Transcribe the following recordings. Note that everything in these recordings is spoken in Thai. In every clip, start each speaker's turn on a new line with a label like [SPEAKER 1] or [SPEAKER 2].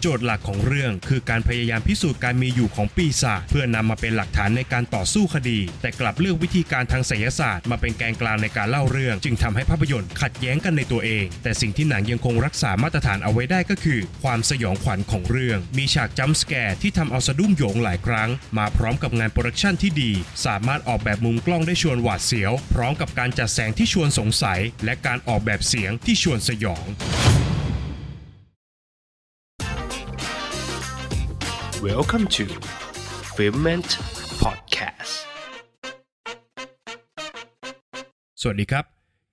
[SPEAKER 1] โจทย์หลักของเรื่องคือการพยายามพิสูจน์การมีอยู่ของปีศาจเพื่อนำมาเป็นหลักฐานในการต่อสู้คดี แต่กลับเลือกวิธีการทางไสยศาสตร์มาเป็นแกนกลางในการเล่าเรื่อง จึงทำให้ภาพยนตร์ขัดแย้งกันในตัวเอง แต่สิ่งที่หนังยังคงรักษามาตรฐานเอาไว้ได้ก็คือ ความสยองขวัญของเรื่อง มีฉาก jump scare ที่ทำเอาสะดุ้งโหยงหลายครั้ง มาพร้อมกับงาน production ที่ดี สามารถออกแบบมุมกล้องได้ชวนหวาดเสียว พร้อมกับการจัดแสงที่ชวนสงสัย และการออกแบบเสียงที่ชวนสยอง
[SPEAKER 2] Welcome to Filment Podcast
[SPEAKER 1] สวัสดีครับ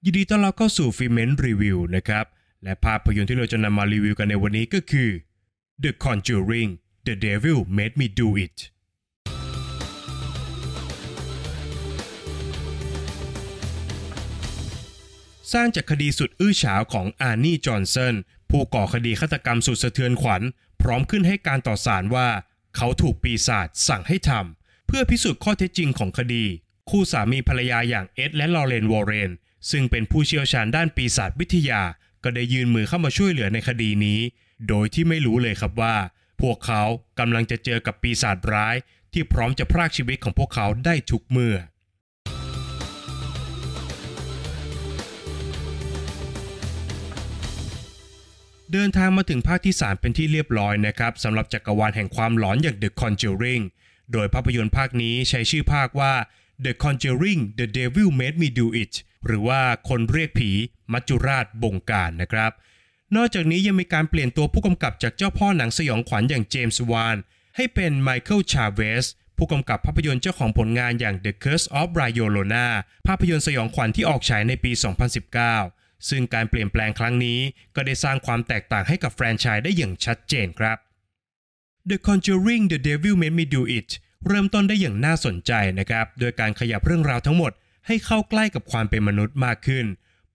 [SPEAKER 1] ยินดีต้อนรับเข้าสู่ฟิเมนรีวิวนะครับ และภาพยนตร์ที่เราจะนำมารีวิวกันในวันนี้ก็คือ The Conjuring The Devil Made Me Do It สร้างจากคดีสุดอื้อฉาวของอาร์นี่จอห์นสันผู้ก่อคดีฆาตกรรมสุดสะเทือนขวัญ พร้อมขึ้นให้การต่อศาลว่า เขาถูกปีศาจสั่งให้ทำเพื่อพิสูจน์ข้อเท็จจริงของคดี คู่สามีภรรยาอย่างเอ็ดและลอเรนวอร์เรน ซึ่งเป็นผู้เชี่ยวชาญด้านปีศาจวิทยา ก็ได้ยืนมือเข้ามาช่วยเหลือในคดีนี้ โดยที่ไม่รู้เลยครับว่า พวกเขากำลังจะเจอกับปีศาจร้าย ที่พร้อมจะพรากชีวิตของพวกเขาได้ทุกเมื่อ เดินทางมาถึงภาคที่ 3 เป็นที่เรียบร้อยนะครับสำหรับจักรวาลแห่งความหลอนอย่าง The Conjuring โดยภาพยนตร์ภาคนี้ใช้ชื่อภาคว่า The Conjuring The Devil Made Me Do It หรือว่าคนเรียกผีมัจจุราชบงการนะครับ นอกจากนี้ยังมีการเปลี่ยนตัวผู้กำกับจากเจ้าพ่อหนังสยองขวัญอย่างเจมส์วานให้เป็นไมเคิลชาเวสผู้กำกับภาพยนตร์เจ้าของผลงานอย่าง The Curse of r a y o l o n a ภาพยนตร์สยองขวัญที่ออกฉายในปี 2019 ซึ่งการเปลี่ยนแปลงครั้งนี้ก็ได้สร้างความแตกต่างให้กับแฟรนไชส์ได้อย่างชัดเจนครับ The Conjuring The Devil Made Me Do It เริ่มต้นได้อย่างน่าสนใจนะครับ โดยการขยับเรื่องราวทั้งหมดให้เข้าใกล้กับความเป็นมนุษย์มากขึ้น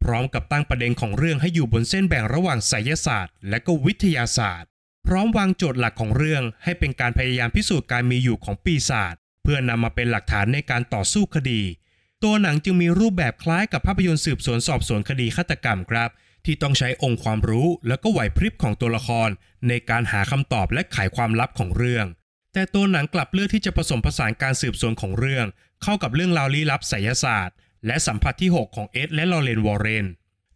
[SPEAKER 1] พร้อมกับตั้งประเด็นของเรื่องให้อยู่บนเส้นแบ่งระหว่างไสยศาสตร์ และก็วิทยาศาสตร์ พร้อมวางโจทย์หลักของเรื่องให้เป็นการพยายามพิสูจน์การมีอยู่ของปีศาจเพื่อนำมาเป็นหลักฐานในการต่อสู้คดี ตัวหนังจึงมีรูปแบบคล้ายกับภาพยนตร์สืบสวนสอบสวนคดีฆาตกรรมครับ ที่ต้องใช้องค์ความรู้แล้วก็ไหวพริบของตัวละคร ในการหาคำตอบและไขความลับของเรื่อง แต่ตัวหนังกลับเลือกที่จะผสมผสานการสืบสวนของเรื่อง เข้ากับเรื่องราวลี้ลับไสยศาสตร์ และสัมผัสที่ 6 ของเอ็ดและลอเรนวอร์เรน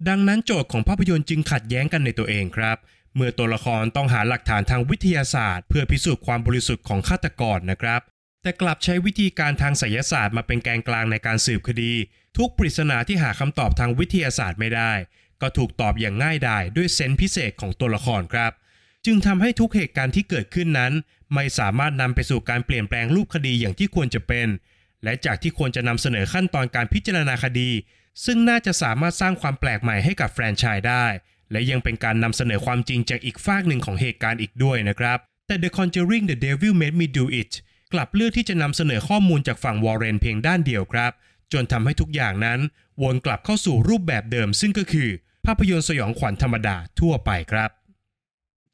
[SPEAKER 1] ดังนั้นโจทย์ของภาพยนตร์จึงขัดแย้งกันในตัวเองครับ เมื่อตัวละครต้องหาหลักฐานทางวิทยาศาสตร์ เพื่อพิสูจน์ความบริสุทธิ์ของฆาตกรนะครับ แต่กลับใช้วิธีการทางไสยศาสตร์มาเป็นแกนกลางในการสืบคดี ทุกปริศนาที่หาคำตอบทางวิทยาศาสตร์ไม่ได้ ก็ถูกตอบอย่างง่ายดายด้วยเซนส์พิเศษของตัวละครครับ จึงทำให้ทุกเหตุการณ์ที่เกิดขึ้นนั้น ไม่สามารถนำไปสู่การเปลี่ยนแปลงรูปคดีอย่างที่ควรจะเป็น และจากที่ควรจะนำเสนอขั้นตอนการพิจารณาคดี ซึ่งน่าจะสามารถสร้างความแปลกใหม่ให้กับแฟรนไชส์ได้ และยังเป็นการนำเสนอความจริงจากอีกฝากหนึ่งของเหตุการณ์อีกด้วยนะครับแต่ The Conjuring The Devil Made Me Do It กลับเลือกที่จะนำเสนอข้อมูลจากฝั่งวอร์เรนเพียงด้านเดียวครับ จนทำให้ทุกอย่างนั้น วนกลับเข้าสู่รูปแบบเดิม ซึ่งก็คือ ภาพยนตร์สยองขวัญธรรมดาทั่วไปครับ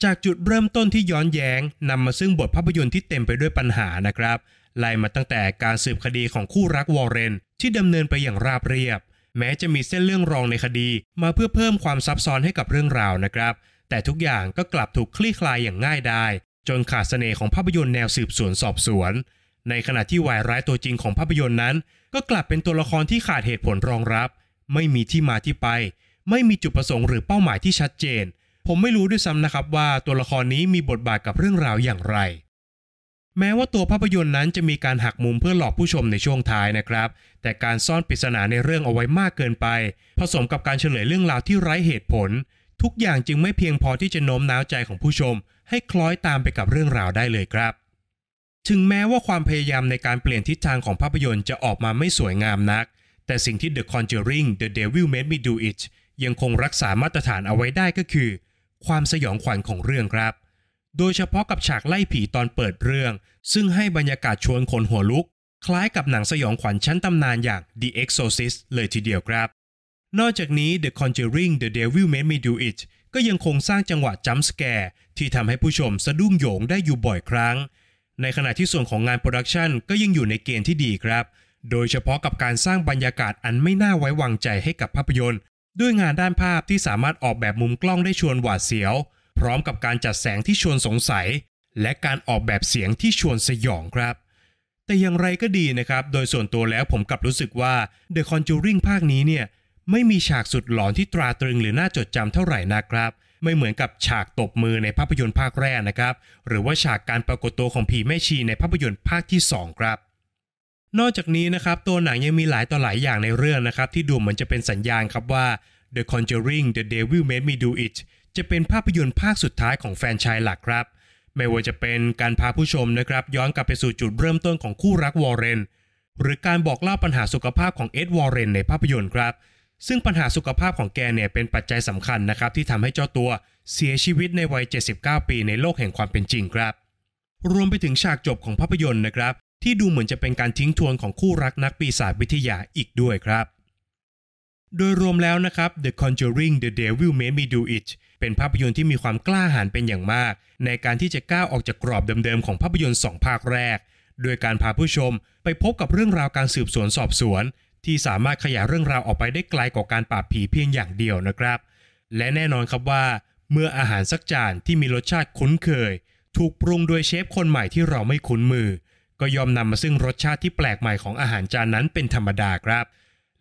[SPEAKER 1] จากจุดเริ่มต้นที่ย้อนแย้งนำมาซึ่งบทภาพยนตร์ที่เต็มไปด้วยปัญหานะครับไล่มาตั้งแต่การสืบคดีของคู่รักวอร์เรน ที่ดำเนินไปอย่างราบเรียบ แม้จะมีเส้นเรื่องรองในคดี มาเพื่อเพิ่มความซับซ้อนให้กับเรื่องราวนะครับ แต่ทุกอย่างก็กลับถูกคลี่คลายอย่างง่ายดาย จนขาดเสน่ห์ของภาพยนตร์แนวสืบสวนสอบสวน ในขณะที่วายร้ายตัวจริงของภาพยนตร์นั้น ก็กลับเป็นตัวละครที่ขาดเหตุผลรองรับ ไม่มีที่มาที่ไป ไม่มีจุดประสงค์หรือเป้าหมายที่ชัดเจน ผมไม่รู้ด้วยซ้ำนะครับว่าตัวละครนี้มีบทบาทกับเรื่องราวอย่างไร แม้ว่าตัวภาพยนตร์นั้นจะมีการหักมุมเพื่อหลอกผู้ชมในช่วงท้ายนะครับ แต่การซ่อนปริศนาในเรื่องเอาไว้มากเกินไป ผสมกับการเฉลยเรื่องราวที่ไร้เหตุผล ทุกอย่างจึงไม่เพียงพอที่จะโน้มน้าวใจของผู้ชม ให้คล้อยตามไปกับเรื่องราวได้เลยครับ ถึงแม้ว่าความพยายามในการเปลี่ยนทิศทางของภาพยนตร์จะออกมาไม่สวยงามนัก แต่สิ่งที่ The Conjuring The Devil Made Me Do It ยังคงรักษามาตรฐานเอาไว้ได้ก็คือ ความสยองขวัญของเรื่องครับ โดยเฉพาะกับฉากไล่ผีตอนเปิดเรื่อง ซึ่งให้บรรยากาศชวนขนหัวลุก คล้ายกับหนังสยองขวัญชั้นตำนานอย่าง The Exorcist เลยทีเดียวครับ นอกจากนี้ The Conjuring The Devil Made Me Do It ก็ยังคงสร้างจังหวะ jump scare ที่ทำให้ผู้ชมสะดุ้งโหยงได้อยู่บ่อยครั้ง ในขณะที่ส่วนของงาน production ก็ยังอยู่ในเกณฑ์ที่ดีครับ โดยเฉพาะกับการสร้างบรรยากาศอันไม่น่าไว้วางใจให้กับภาพยนตร์ ด้วยงานด้านภาพที่สามารถออกแบบมุมกล้องได้ชวนหวาดเสียวพร้อมกับการจัดแสงที่ชวนสงสัย และการออกแบบเสียงที่ชวนสยองครับแต่อย่างไรก็ดีนะครับ โดยส่วนตัวแล้วผมกลับรู้สึกว่า The Conjuring ภาคนี้เนี่ย ไม่มีฉากสุดหลอนที่ตราตรึงหรือน่าจดจำเท่าไหร่นะครับ ไม่เหมือนกับฉากตบมือในภาพยนตร์ภาคแรกนะครับ หรือว่าฉากการปรากฏตัวของผีแม่ชีในภาพยนตร์ภาคที่ 2 ครับ นอกจากนี้นะครับตัวหนังยังมีหลายต่อหลายอย่างในเรื่องนะครับ ที่ดูเหมือนจะเป็นสัญญาณครับว่า The Conjuring The Devil Made Me Do It จะเป็นภาพยนตร์ภาคสุดท้ายของแฟนชส์หลักครับ ไม่ว่าจะเป็นการพาผู้ชมนะครับ ย้อนกลับไปสู่จุดเริ่มต้นของคู่รักวอร์เรนหรือการบอกเล่าปัญหาสุขภาพของเอ็ดวอร์เรนในภาพยนตร์ครับ ซึ่งปัญหาสุขภาพของแกเนี่ยเป็นปัจจัยสำคัญนะครับที่ทำให้เจ้าตัวเสียชีวิตในวัย 79 ปีในโลกแห่งความเป็นจริงครับ รวมไปถึงฉากจบของภาพยนตร์นะครับ ที่ดูเหมือนจะเป็นการทิ้งทวนของคู่รักนักปีศาจวิทยาอีกด้วยครับ โดยรวมแล้วนะครับ The Conjuring The Devil Made Me Do It เป็นภาพยนตร์ที่มีความกล้าหาญเป็นอย่างมาก ในการที่จะก้าวออกจากกรอบเดิมๆของภาพยนตร์ 2 ภาคแรก โดยการพาผู้ชมไปพบกับเรื่องราวการสืบสวนสอบสวน ที่สามารถขยายเรื่องราวออกไปได้ไกลกว่าการปราบผีเพียงอย่างเดียวนะครับ และแน่นอนครับว่า เมื่ออาหารสักจานที่มีรสชาติคุ้นเคย ถูกปรุงโดยเชฟคนใหม่ที่เราไม่คุ้นมือ ก็ยอมนำมาซึ่งรสชาติที่แปลกใหม่ของอาหารจานนั้นเป็นธรรมดาครับ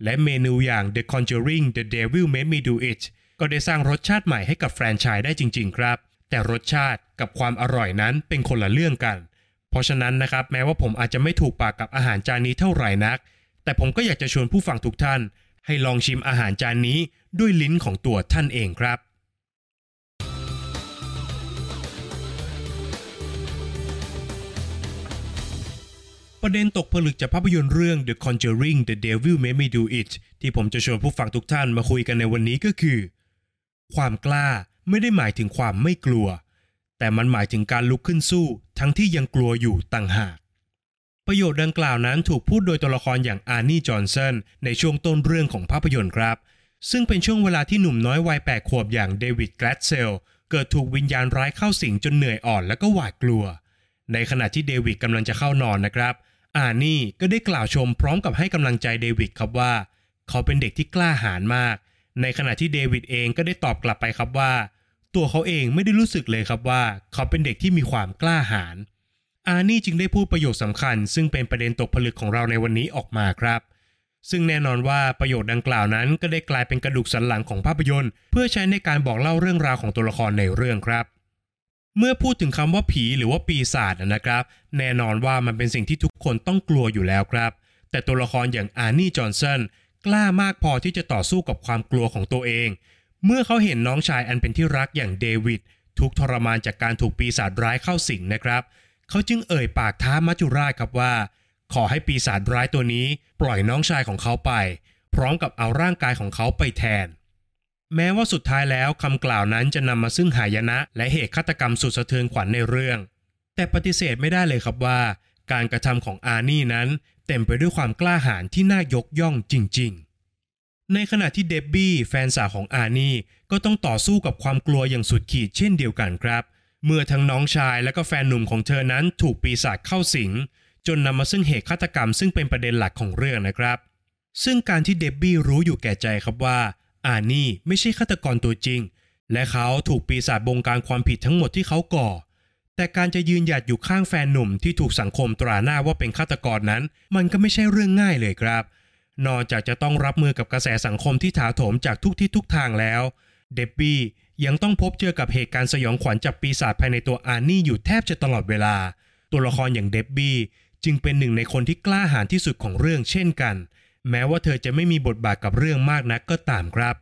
[SPEAKER 1] และเมนูอย่าง The Conjuring The Devil Made Me Do It ก็ได้สร้างรสชาติใหม่ให้กับแฟรนไชส์ได้จริง ๆ ครับ แต่รสชาติกับความอร่อยนั้นเป็นคนละเรื่องกัน เพราะฉะนั้นนะครับแม้ว่าผมอาจจะไม่ถูกปากกับอาหารจานนี้เท่าไหร่นัก แต่ผมก็อยากจะชวนผู้ฟังทุกท่าน ให้ลองชิมอาหารจานนี้ด้วยลิ้นของตัวท่านเองครับ ประเด็นตกผลึกจากภาพยนตร์เรื่อง The Conjuring The Devil Made Me Do It ที่ผมจะชวนผู้ฟังทุกท่านมาคุยกันในวันนี้ก็คือ ความกล้าไม่ได้หมายถึงความไม่กลัว แต่มันหมายถึงการลุกขึ้นสู้ทั้งที่ยังกลัวอยู่ต่างหาก ประโยชน์ดังกล่าวนั้นถูกพูดโดยตัวละครอย่างอาร์นี่จอห์นสันในช่วงต้นเรื่องของภาพยนตร์ครับ ซึ่งเป็นช่วงเวลาที่หนุ่มน้อยวัยแปดขวบอย่างเดวิดแกลดเซลเกิดถูกวิญญาณร้ายเข้าสิงจนเหนื่อยอ่อนและก็หวาดกลัว ในขณะที่เดวิดกำลังจะเข้านอนนะครับ อาร์นี่ก็ได้กล่าวชมพร้อมกับให้กำลังใจเดวิดครับว่า เขาเป็นเด็กที่กล้าหาญมาก ในขณะที่เดวิดเองก็ได้ตอบกลับไปครับว่า ตัวเขาเองไม่ได้รู้สึกเลยครับว่า เขาเป็นเด็กที่มีความกล้าหาญ อานี่จึงได้พูดประโยคสำคัญ ซึ่งเป็นประเด็นตกผลึกของเราในวันนี้ออกมาครับ ซึ่งแน่นอนว่าประโยคดังกล่าวนั้นก็ได้กลายเป็นกระดูกสันหลังของภาพยนตร์ เพื่อใช้ในการบอกเล่าเรื่องราวของตัวละครในเรื่องครับ เมื่อพูดถึงคำว่าผีหรือว่าปีศาจนะครับ แน่นอนว่ามันเป็นสิ่งที่ทุกคนต้องกลัวอยู่แล้วครับ แต่ตัวละครอย่างอานี่จอห์นสันกล้ามากพอที่จะต่อสู้กับความกลัวของตัวเอง เมื่อเขาเห็นน้องชายอันเป็นที่รักอย่างเดวิดถูกทรมานจากการถูกปีศาจร้ายเข้าสิงนะครับ เขาจึงเอ่ยปากท้ามัจจุราชครับว่า ขอให้ปีศาจร้ายตัวนี้ปล่อยน้องชายของเขาไป พร้อมกับเอาร่างกายของเขาไปแทน แม้ว่าสุดท้ายแล้วคำกล่าวนั้นจะนำมาซึ่งหายนะ และเหตุฆาตกรรมสุดสะเทือนขวัญในเรื่อง แต่ปฏิเสธไม่ได้เลยครับว่า การกระทำของอานี่นั้น เต็มไปด้วยความกล้าหาญที่น่ายกย่องจริง ๆในขณะที่เดบบี้แฟนสาวของอานี่ก็ต้องต่อสู้กับความกลัวอย่างสุดขีดเช่นเดียวกันครับ เมื่อทั้งน้องชายและก็แฟนหนุ่มของเธอนั้นถูกปีศาจเข้าสิง จนนำมาซึ่งเหตุฆาตกรรมซึ่งเป็นประเด็นหลักของเรื่องนะครับ ซึ่งการที่เดบบี้รู้อยู่แก่ใจครับว่าอานี่ไม่ใช่ฆาตกรตัวจริง และเขาถูกปีศาจบงการความผิดทั้งหมดที่เขาก่อ แต่การจะยืนหยัดอยู่ข้างแฟนหนุ่มที่ถูกสังคมตราหน้าว่าเป็นฆาตกรนั้น มันก็ไม่ใช่เรื่องง่ายเลยครับ นอกจากจะต้องรับมือกับกระแสสังคมที่ถาโถมจากทุกทิศทุกทางแล้ว เดบบี้ยังต้องพบเจอกับเหตุการณ์สยองขวัญจากปีศาจภายในตัวอาร์นี่อยู่แทบจะตลอดเวลา ตัวละครอย่างเดบบี้จึงเป็นหนึ่งในคนที่กล้าหาญที่สุดของเรื่องเช่นกัน แม้ว่าเธอจะไม่มีบทบาทกับเรื่องมากนักก็ตามครับ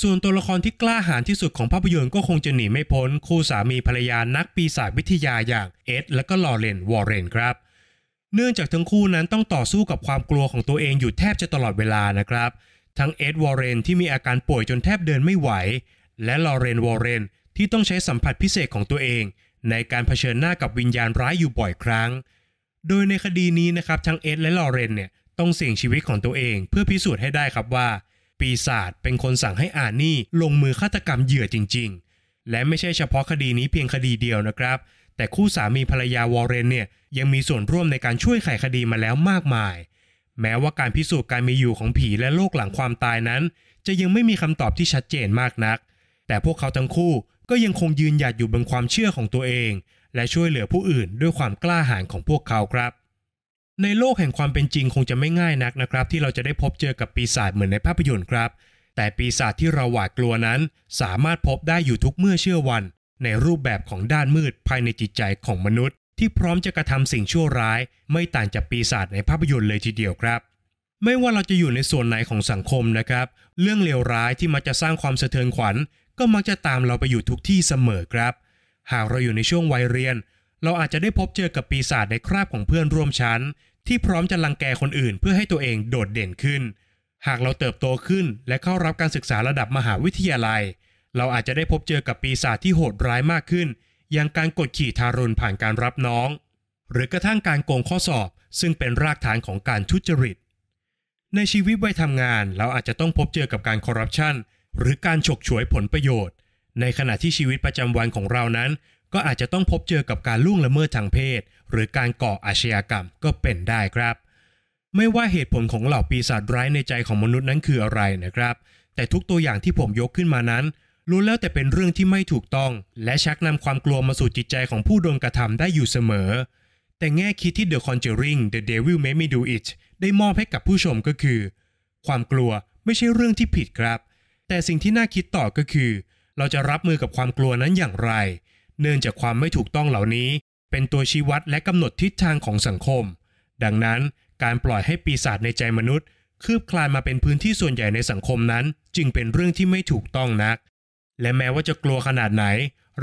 [SPEAKER 1] ส่วนตัวละครที่กล้าหาญที่สุดของภาพยนตร์ก็คงจะหนีไม่พ้นคู่สามีภรรยานักปีศาจวิทยาอย่างเอ็ดและก็ลอร์เรนวอร์เรนครับ เนื่องจากทั้งคู่นั้นต้องต่อสู้กับความกลัวของตัวเองอยู่แทบจะตลอดเวลานะครับ ทั้งเอ็ดวอร์เรนที่มีอาการป่วยจนแทบเดินไม่ไหว และลอร์เรนวอร์เรนที่ต้องใช้สัมผัสพิเศษของตัวเอง ในการเผชิญหน้ากับวิญญาณร้ายอยู่บ่อยครั้ง โดยในคดีนี้นะครับทั้งเอ็ดและลอร์เรนเนี่ยต้องเสี่ยงชีวิตของตัวเอง เพื่อพิสูจน์ให้ได้ครับว่า ปีศาจเป็นคนสั่งให้อาร์นี่ลงมือฆาตกรรมเหยื่อจริง ๆ และไม่ใช่เฉพาะคดีนี้เพียงคดีเดียวนะครับ แต่คู่สามีภรรยาวอร์เรนเนี่ยยังมีส่วนร่วมในการช่วยไขคดีมาแล้วมากมาย แม้ว่าการพิสูจน์การมีอยู่ของผีและโลกหลังความตายนั้น จะยังไม่มีคำตอบที่ชัดเจนมากนัก แต่พวกเขาทั้งคู่ก็ยังคงยืนหยัดอยู่บนความเชื่อของตัวเอง และช่วยเหลือผู้อื่นด้วยความกล้าหาญของพวกเขาครับ ในโลกแห่งความเป็นจริงคงจะไม่ง่ายนักนะครับ ที่เราจะได้พบเจอกับปีศาจเหมือนในภาพยนตร์ครับ แต่ปีศาจที่เราหวาดกลัวนั้น สามารถพบได้อยู่ทุกเมื่อเชื่อวัน ในรูปแบบของด้านมืดภายในจิตใจของมนุษย์ ที่พร้อมจะกระทำสิ่งชั่วร้าย ไม่ต่างจากปีศาจในภาพยนตร์เลยทีเดียวครับ ไม่ว่าเราจะอยู่ในส่วนไหนของสังคมนะครับ เรื่องเลวร้ายที่มักจะสร้างความสะเทือนขวัญ ก็มักจะตามเราไปอยู่ทุกที่เสมอครับ หากเราอยู่ในช่วงวัยเรียน เราอาจจะได้พบเจอกับปีศาจในคราบของเพื่อนร่วมชั้น ที่พร้อมจะลังแกคนอื่น เพื่อให้ตัวเองโดดเด่นขึ้น หากเราเติบโตขึ้นและเข้ารับการศึกษาระดับมหาวิทยาลัย เราอาจจะได้พบเจอกับปีศาจที่โหดร้ายมากขึ้น อย่างการกดขี่ทารุณผ่านการรับน้อง หรือกระทั่งการโกงข้อสอบซึ่งเป็นรากฐานของการทุจริต ในชีวิตวัยทำงานเราอาจจะต้องพบเจอกับการคอร์รัปชันหรือการฉกฉวยผลประโยชน์ ในขณะที่ชีวิตประจำวันของเรานั้น ก็อาจจะต้องพบเจอกับการล่วงละเมิดทางเพศ หรือการก่ออาชญากรรมก็เป็นได้ครับ ไม่ว่าเหตุผลของเหล่าปีศาจร้ายในใจของมนุษย์นั้นคืออะไรนะครับ แต่ทุกตัวอย่างที่ผมยกขึ้นมานั้น ล้วนแล้วแต่เป็นเรื่องที่ไม่ถูกต้อง และชักนำความกลัวมาสู่จิตใจของผู้โดนกระทำได้อยู่เสมอ แต่แง่คิดที่ The Conjuring The Devil Made Me Do It ได้มอบให้กับผู้ชมก็คือ ความกลัวไม่ใช่เรื่องที่ผิดครับ แต่สิ่งที่น่าคิดต่อก็คือ เราจะรับมือกับความกลัวนั้นอย่างไร เนื่องจากความไม่ถูกต้องเหล่านี้ เป็นตัวชี้วัดและกำหนดทิศทางของสังคม ดังนั้นการปล่อยให้ปีศาจในใจมนุษย์ คืบคลานมาเป็นพื้นที่ส่วนใหญ่ในสังคมนั้น จึงเป็นเรื่องที่ไม่ถูกต้องนัก และแม้ว่าจะกลัวขนาดไหน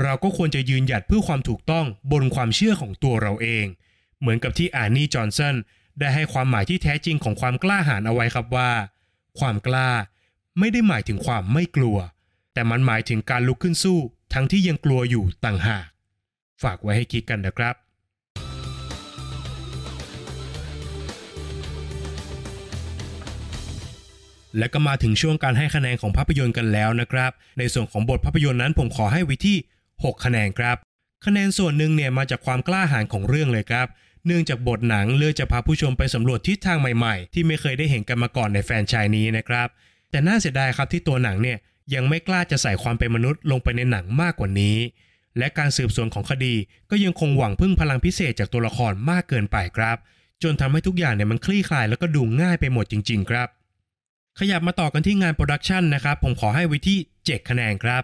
[SPEAKER 1] เราก็ควรจะยืนหยัดเพื่อความถูกต้องบนความเชื่อของตัวเราเอง เหมือนกับที่อานี่จอห์นสันได้ให้ความหมายที่แท้จริงของความกล้าหาญเอาไว้ครับว่า ความกล้าไม่ได้หมายถึงความไม่กลัว แต่มันหมายถึงการลุกขึ้นสู้ ทั้งที่ยังกลัวอยู่ต่างหาก ฝากไว้ให้คิดกันนะครับ และก็มาถึงช่วงการให้คะแนนของภาพยนตร์กันแล้วนะครับ ในส่วนของบทภาพยนตร์นั้นผมขอให้ไว้ที่ 6 คะแนนครับ คะแนนส่วนหนึ่งเนี่ยมาจากความกล้าหาญของเรื่องเลยครับ เนื่องจากบทหนังเลือกจะพาผู้ชมไปสำรวจทิศทางใหม่ๆ ที่ไม่เคยได้เห็นกันมาก่อนในแฟนชายนี้นะครับ แต่น่าเสียดายครับที่ตัวหนังเนี่ยยังไม่กล้าจะใส่ความเป็นมนุษย์ลงไปในหนังมากกว่านี้ และการสืบสวนของคดีก็ยังคงหวังพึ่งพลังพิเศษจากตัวละครมากเกินไปครับ จนทำให้ทุกอย่างเนี่ยมันคลี่คลายแล้วก็ดูง่ายไปหมดจริง ๆ ครับ ขยับมาต่อกันที่งาน production นะครับ ผมขอให้ไว้ที่ 7 คะแนนครับ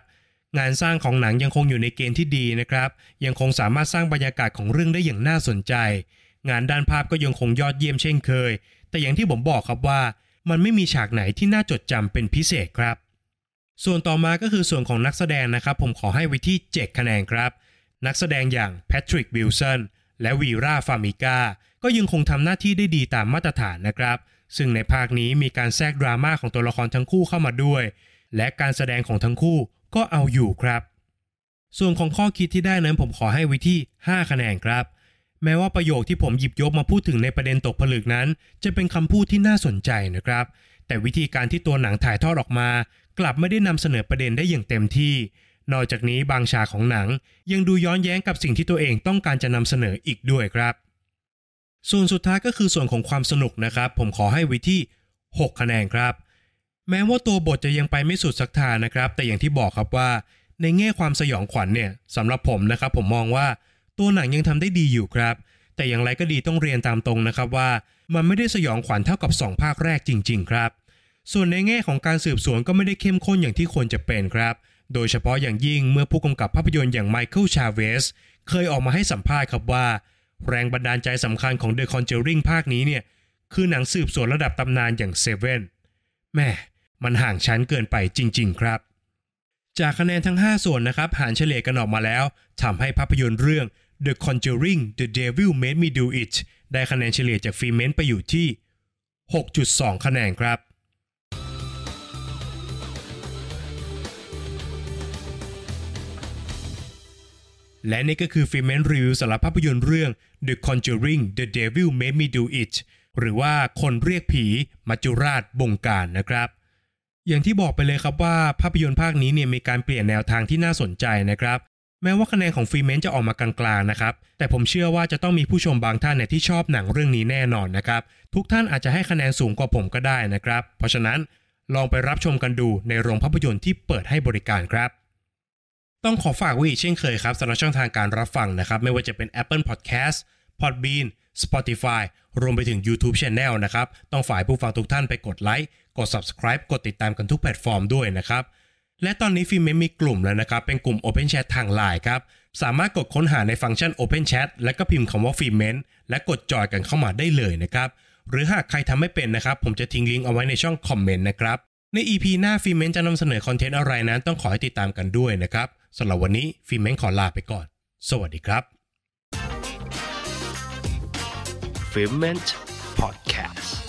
[SPEAKER 1] งานสร้างของหนังยังคงอยู่ในเกณฑ์ที่ดีนะครับ ยังคงสามารถสร้างบรรยากาศของเรื่องได้อย่างน่าสนใจ งานด้านภาพก็ยังคงยอดเยี่ยมเช่นเคย แต่อย่างที่ผมบอกครับว่า มันไม่มีฉากไหนที่น่าจดจำเป็นพิเศษครับ ส่วนต่อมาก็คือส่วนของนักแสดงนะครับ ผมขอให้ไว้ที่ 7 คะแนนครับ นักแสดงอย่างแพทริกวิลสันและเวราฟาร์มิกาก็ยังคงทำหน้าที่ได้ดีตามมาตรฐานนะครับ ซึ่งในภาคนี้มีการแทรกดราม่าของตัวละครทั้งคู่เข้ามาด้วย และการแสดงของทั้งคู่ก็เอาอยู่ครับ ส่วนของข้อคิดที่ได้นั้นผมขอให้ไว้ที่ 5 คะแนนครับ แม้ว่าประโยคที่ผมหยิบยกมาพูดถึงในประเด็นตกผลึกนั้น จะเป็นคำพูดที่น่าสนใจนะครับ แต่วิธีการที่ตัวหนังถ่ายทอดออกมา กลับไม่ได้นำเสนอประเด็นได้อย่างเต็มที่ นอกจากนี้บางฉากของหนัง ยังดูย้อนแย้งกับสิ่งที่ตัวเองต้องการจะนำเสนออีกด้วยครับ ส่วนสุดท้ายก็คือส่วนของความสนุกนะครับ ผมขอให้ไว้ที่ 6 คะแนนครับ แม้ว่าตัวบทจะยังไปไม่สุดสักทางนะครับ แต่อย่างที่บอกครับว่า ในแง่ความสยองขวัญเนี่ยสำหรับผมนะครับ ผมมองว่าตัวหนังยังทำได้ดีอยู่ครับ แต่อย่างไรก็ดีต้องเรียนตามตรงนะครับว่า มันไม่ได้สยองขวัญเท่ากับ 2 ภาคแรกจริง ๆ ครับ ส่วนในแง่ของการสืบสวนก็ไม่ได้เข้มข้นอย่างที่ควรจะเป็นครับ โดยเฉพาะอย่างยิ่งเมื่อผู้กำกับภาพยนตร์อย่างไมเคิลชาเวสเคยออกมาให้สัมภาษณ์ครับว่า แรงบันดาลใจสำคัญของ The Conjuring ภาคนี้เนี่ย คือหนังสืบสวนระดับตำนานอย่าง Seven แม่มันห่างชั้นเกินไปจริง ๆ ครับ จากคะแนนทั้ง 5 ส่วนนะครับ หารเฉลี่ยกันออกมาแล้วทำให้ภาพยนตร์เรื่อง The Conjuring The Devil Made Me Do It ได้คะแนนเฉลี่ยจากฟีเมนต์ไปอยู่ที่ 6.2 คะแนนครับ และนี่ก็คือฟิเมนรีวิวสำหรับภาพยนตร์เรื่อง The Conjuring The Devil Made Me Do It หรือว่าคนเรียกผีมัจจุราชบงการนะครับ อย่างที่บอกไปเลยครับว่าภาพยนตร์ภาคนี้เนี่ยมีการเปลี่ยนแนวทางที่น่าสนใจนะครับ แม้ว่าคะแนนของฟรีเมนจะออกมากลางๆนะครับ แต่ผมเชื่อว่าจะต้องมีผู้ชมบางท่านเนี่ยที่ชอบหนังเรื่องนี้แน่นอนนะครับ ทุกท่านอาจจะให้คะแนนสูงกว่าผมก็ได้นะครับ เพราะฉะนั้นลองไปรับชมกันดูในโรงภาพยนตร์ที่เปิดให้บริการครับ ต้องขอฝากไว้อีกเช่นเคยครับสำหรับช่องทางการรับฟังนะครับ ไม่ว่าจะเป็น Apple Podcast Podbean Spotify รวมไปถึง YouTube Channel นะครับ ต้องฝากผู้ฟังทุกท่านไปกดไลค์กด Subscribe กดติดตามกันทุกแพลตฟอร์มด้วยนะครับ และตอนนี้ Filment มีกลุ่มแล้วนะครับ เป็นกลุ่ม Open Chat ทางไลน์ครับ สามารถกดค้นหาในฟังก์ชัน Open Chat แล้วก็พิมพ์คำว่า Filment และกด join กันเข้ามาได้เลยนะครับ หรือหากใครทำไม่เป็นนะครับ ผมจะทิ้งลิงก์เอาไว้ในช่อง comment นะครับใน EP หน้า Filment จะนำเสนอ content อะไรนั้นต้องขอให้ติดตามกันด้วยนะครับ สำหรับวันนี้ Filment ขอลาไปก่อน สวัสดีครับ
[SPEAKER 2] f i l m e n t Podcast